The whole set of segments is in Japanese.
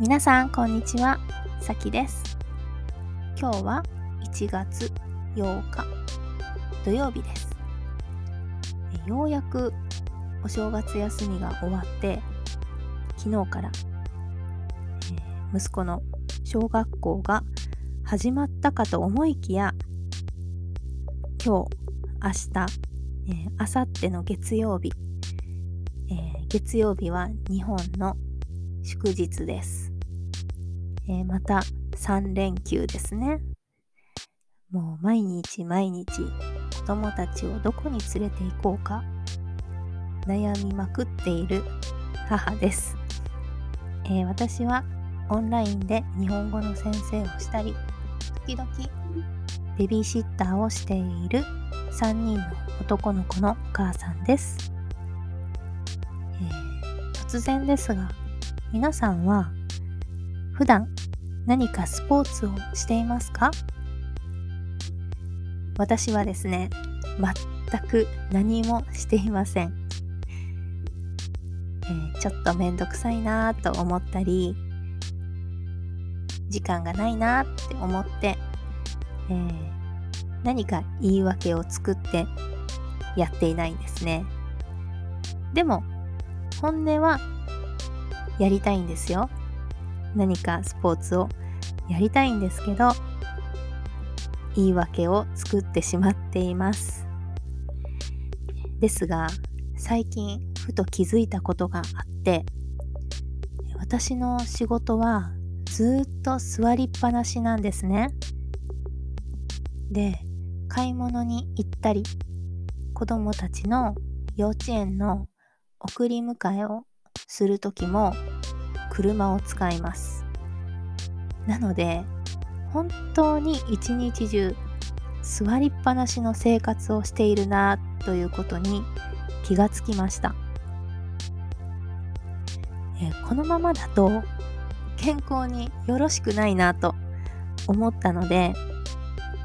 皆さんこんにちは。さきです。今日は1月8日土曜日です。ようやくお正月休みが終わって昨日から、えー、息子の小学校が始まったかと思いきや今日明日、えー、明後日の月曜日、えー、月曜日は日本の祝日です。えー、また3連休ですね。もう毎日毎日子供たちをどこに連れて行こうか悩みまくっている母です。えー、私はオンラインで日本語の先生をしたり、時々ベビーシッターをしている3人の男の子のお母さんです。えー、突然ですが、皆さんは普段何かスポーツをしていますか？私はですね、全く何もしていません。えー、ちょっとめんどくさいなと思ったり、時間がないなって思って、えー、何か言い訳を作ってやっていないんですね。でも、本音はやりたいんですよ。何かスポーツをやりたいんですけど、言い訳を作ってしまっています。ですが、最近ふと気づいたことがあって、私の仕事はずっと座りっぱなしなんですね。で、買い物に行ったり、子供たちの幼稚園の送り迎えをする時も車を使います。なので本当に一日中座りっぱなしの生活をしているなということに気がつきました。えこのままだと健康によろしくないなと思ったので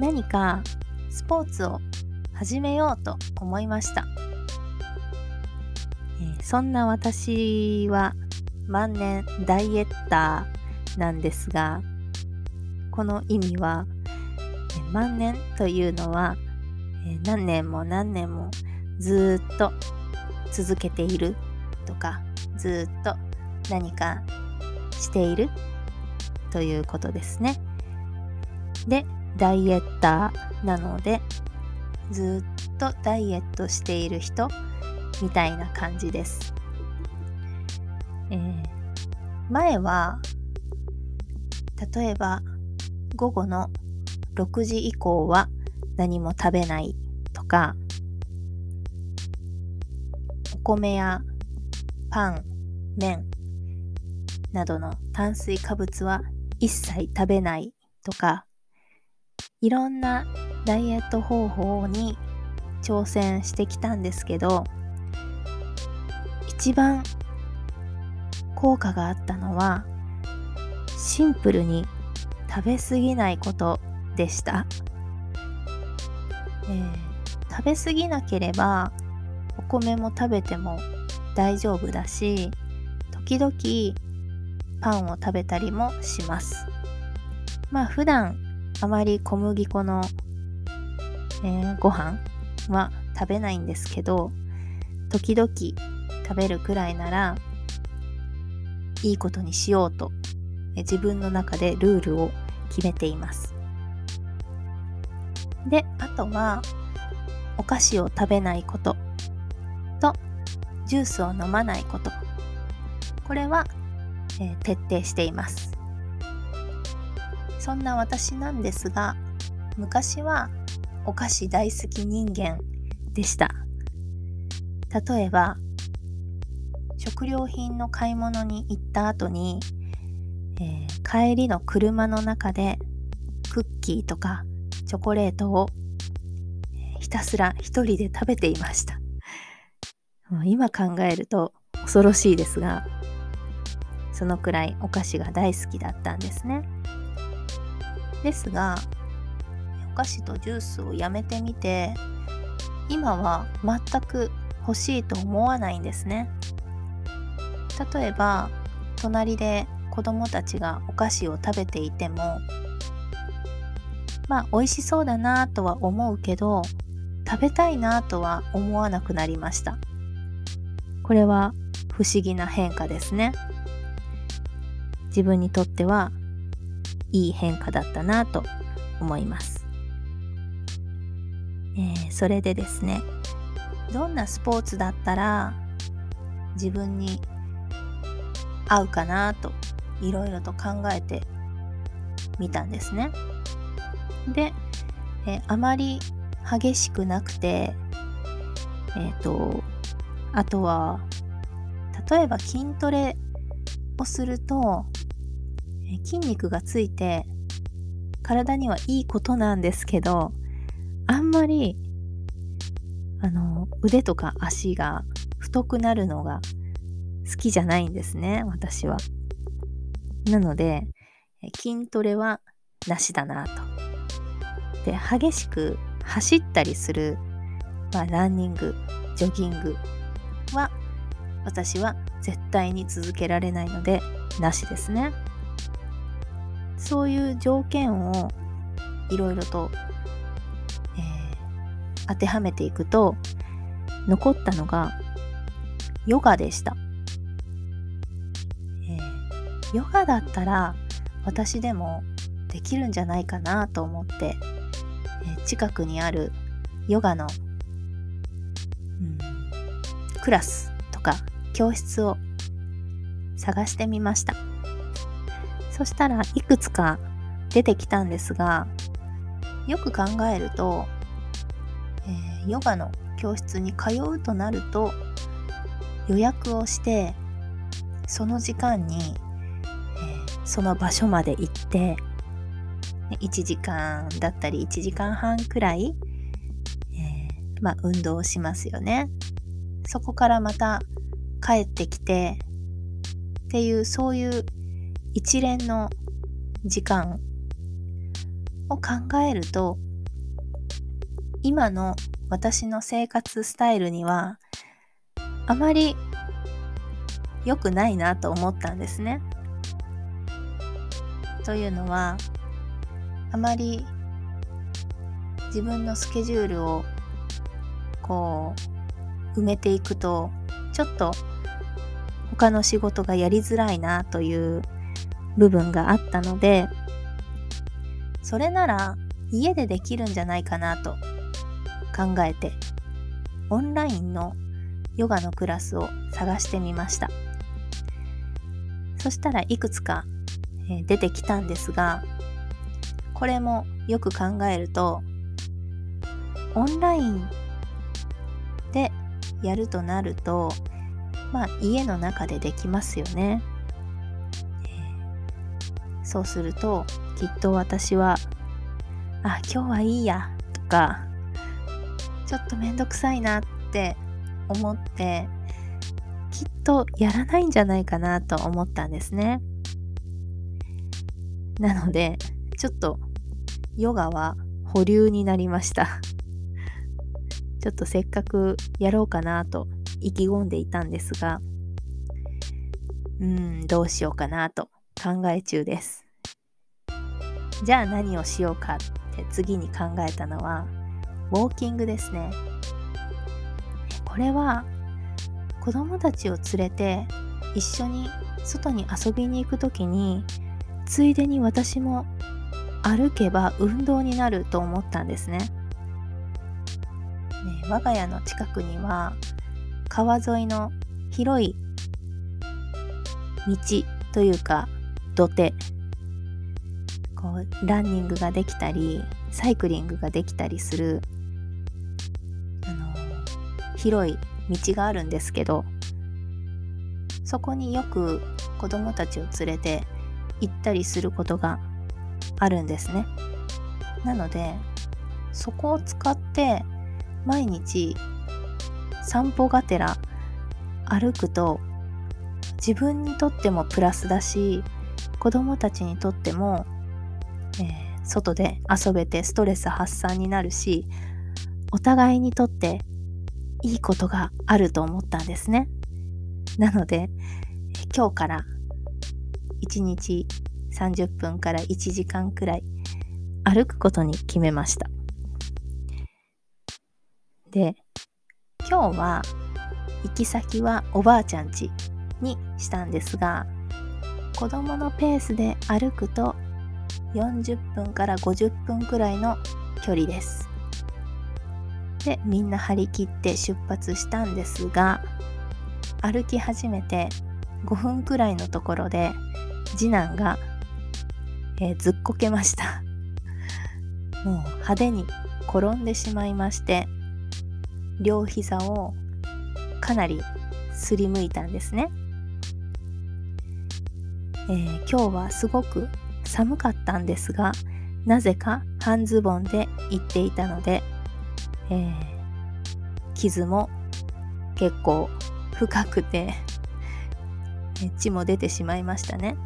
何かスポーツを始めようと思いました。そんな私は万年ダイエッターなんですが、この意味は、万年というのは、何年も何年もずっと続けているとか、ずっと何かしているということですね。で、ダイエッターなので、ずっとダイエットしている人みたいな感じです。えー、前は例えば午後の6時以降は何も食べないとかお米やパン麺などの炭水化物は一切食べないとかいろんなダイエット方法に挑戦してきたんですけど一番効果があったのはシンプルに食べ過ぎないことでした、えー、食べ過ぎなければお米も食べても大丈夫だし時々パンを食べたりもします。まあ普段あまり小麦粉の、えー、ご飯は食べないんですけど時々食べるくらいならいいことにしようと自分の中でルールを決めています。で、あとはお菓子を食べないこととジュースを飲まないこと。これは、えー、徹底しています。そんな私なんですが、昔はお菓子大好き人間でした。例えば、食料品の買い物に行った後に、えー、帰りの車の中でクッキーとかチョコレートを、ひたすら一人で食べていました。今考えると恐ろしいですが、そのくらいお菓子が大好きだったんですね。ですが、お菓子とジュースをやめてみて、今は全く欲しいと思わないんですね。例えば隣で子供たちがお菓子を食べていてもまあ美味しそうだなとは思うけど食べたいなとは思わなくなりました。これは不思議な変化ですね。自分にとってはいい変化だったなと思います、えー、それでですねどんなスポーツだったら自分に合うかなといろいろと考えてみたんですね。で、えあまり激しくなくて、えっ、ー、と、あとは、例えば筋トレをすると、え筋肉がついて体にはいいことなんですけど、あんまり、あの、腕とか足が太くなるのが好きじゃないんですね、私は。なので、筋トレはなしだなと。で、激しく走ったりする、まあ、ランニング、ジョギングは、私は絶対に続けられないので、なしですね。そういう条件をいろいろと、えー、当てはめていくと、残ったのがヨガでした。ヨガだったら私でもできるんじゃないかなと思って、え近くにあるヨガの、うん、クラスとか教室を探してみました。そしたらいくつか出てきたんですがよく考えると、えー、ヨガの教室に通うとなると予約をしてその時間にその場所まで行って1時間だったり1時間半くらい、えー、まあ、運動しますよね。そこからまた帰ってきてっていうそういう一連の時間を考えると今の私の生活スタイルにはあまり良くないなと思ったんですね。というのはあまり自分のスケジュールをこう埋めていくとちょっと他の仕事がやりづらいなという部分があったのでそれなら家でできるんじゃないかなと考えてオンラインのヨガのクラスを探してみました。そしたらいくつか出てきたんですがこれもよく考えるとオンラインでやるとなるとまあ家の中でできますよね、そうするときっと私はあ今日はいいやとかちょっとめんどくさいなって思ってきっとやらないんじゃないかなと思ったんですね。なので、ちょっとヨガは保留になりました。ちょっとせっかくやろうかなと意気込んでいたんですが、うん、どうしようかなと考え中です。じゃあ何をしようかって次に考えたのは、ウォーキングですね。これは子供たちを連れて一緒に外に遊びに行く時についでに私も歩けば運動になると思ったんですね。ね我が家の近くには川沿いの広い道というか土手こうランニングができたりサイクリングができたりするあの広い道があるんですけどそこによく子供たちを連れて行ったりすることがあるんですね。なのでそこを使って毎日散歩がてら歩くと自分にとってもプラスだし子供たちにとっても、えー、外で遊べてストレス発散になるしお互いにとっていいことがあると思ったんですね。なので今日から1日30分から1時間くらい歩くことに決めました。で、今日は行き先はおばあちゃん家にしたんですが、子供のペースで歩くと40分から50分くらいの距離です。で、みんな張り切って出発したんですが、歩き始めて5分くらいのところで次男が、えー、ずっこけました。もう派手に転んでしまいまして両膝をかなりすりむいたんですね、えー、今日はすごく寒かったんですがなぜか半ズボンで行っていたので、えー、傷も結構深くて血も出てしまいましたね。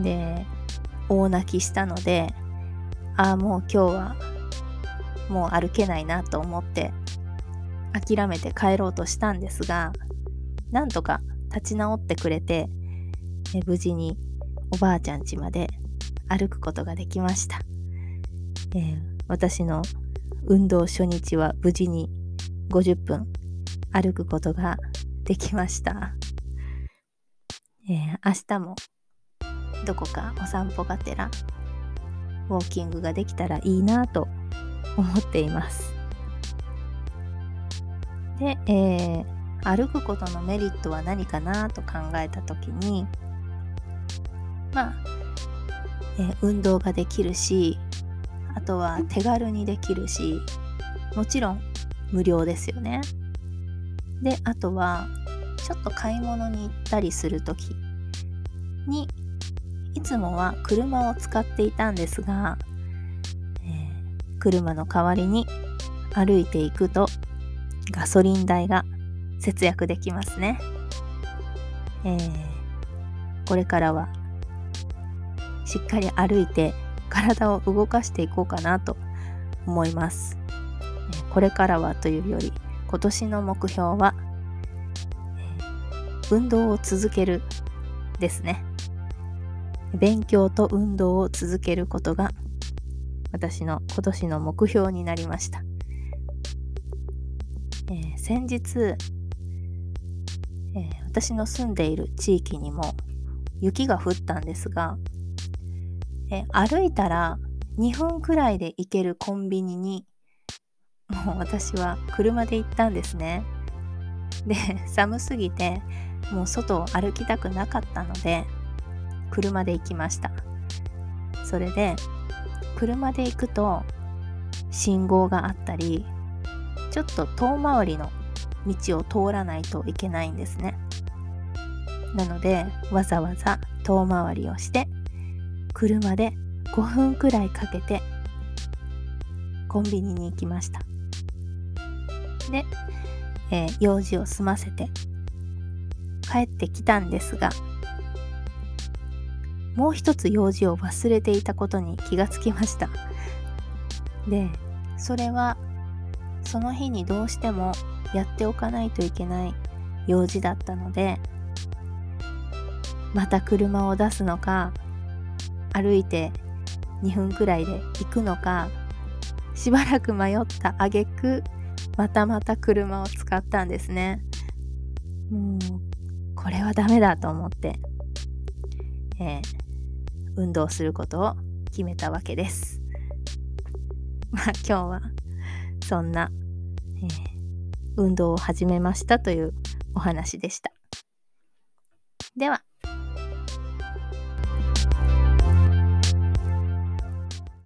で大泣きしたのでああもう今日はもう歩けないなと思って諦めて帰ろうとしたんですがなんとか立ち直ってくれてえ無事におばあちゃん家まで歩くことができました、えー、私の運動初日は無事に50分歩くことができました、えー、明日もどこかお散歩がてらウォーキングができたらいいなと思っています。で、えー、歩くことのメリットは何かなと考えた時にまあ、えー、運動ができるしあとは手軽にできるしもちろん無料ですよね。であとはちょっと買い物に行ったりする時にいつもは車を使っていたんですが、えー、車の代わりに歩いていくとガソリン代が節約できますね。えー、これからはしっかり歩いて体を動かしていこうかなと思います。これからはというより今年の目標は運動を続けるですね。勉強と運動を続けることが私の今年の目標になりました。えー、先日、えー、私の住んでいる地域にも雪が降ったんですが、えー、歩いたら2分くらいで行けるコンビニにもう私は車で行ったんですね。で寒すぎてもう外を歩きたくなかったので車で行きました。それで車で行くと信号があったりちょっと遠回りの道を通らないといけないんですね。なのでわざわざ遠回りをして車で5分くらいかけてコンビニに行きました。で、えー、用事を済ませて帰ってきたんですがもう一つ用事を忘れていたことに気がつきました。でそれはその日にどうしてもやっておかないといけない用事だったのでまた車を出すのか歩いて2分くらいで行くのかしばらく迷った挙句またまた車を使ったんですね。もうこれはダメだと思って、えー、運動することを決めたわけです。まあ今日はそんな、えー、運動を始めましたというお話でした。では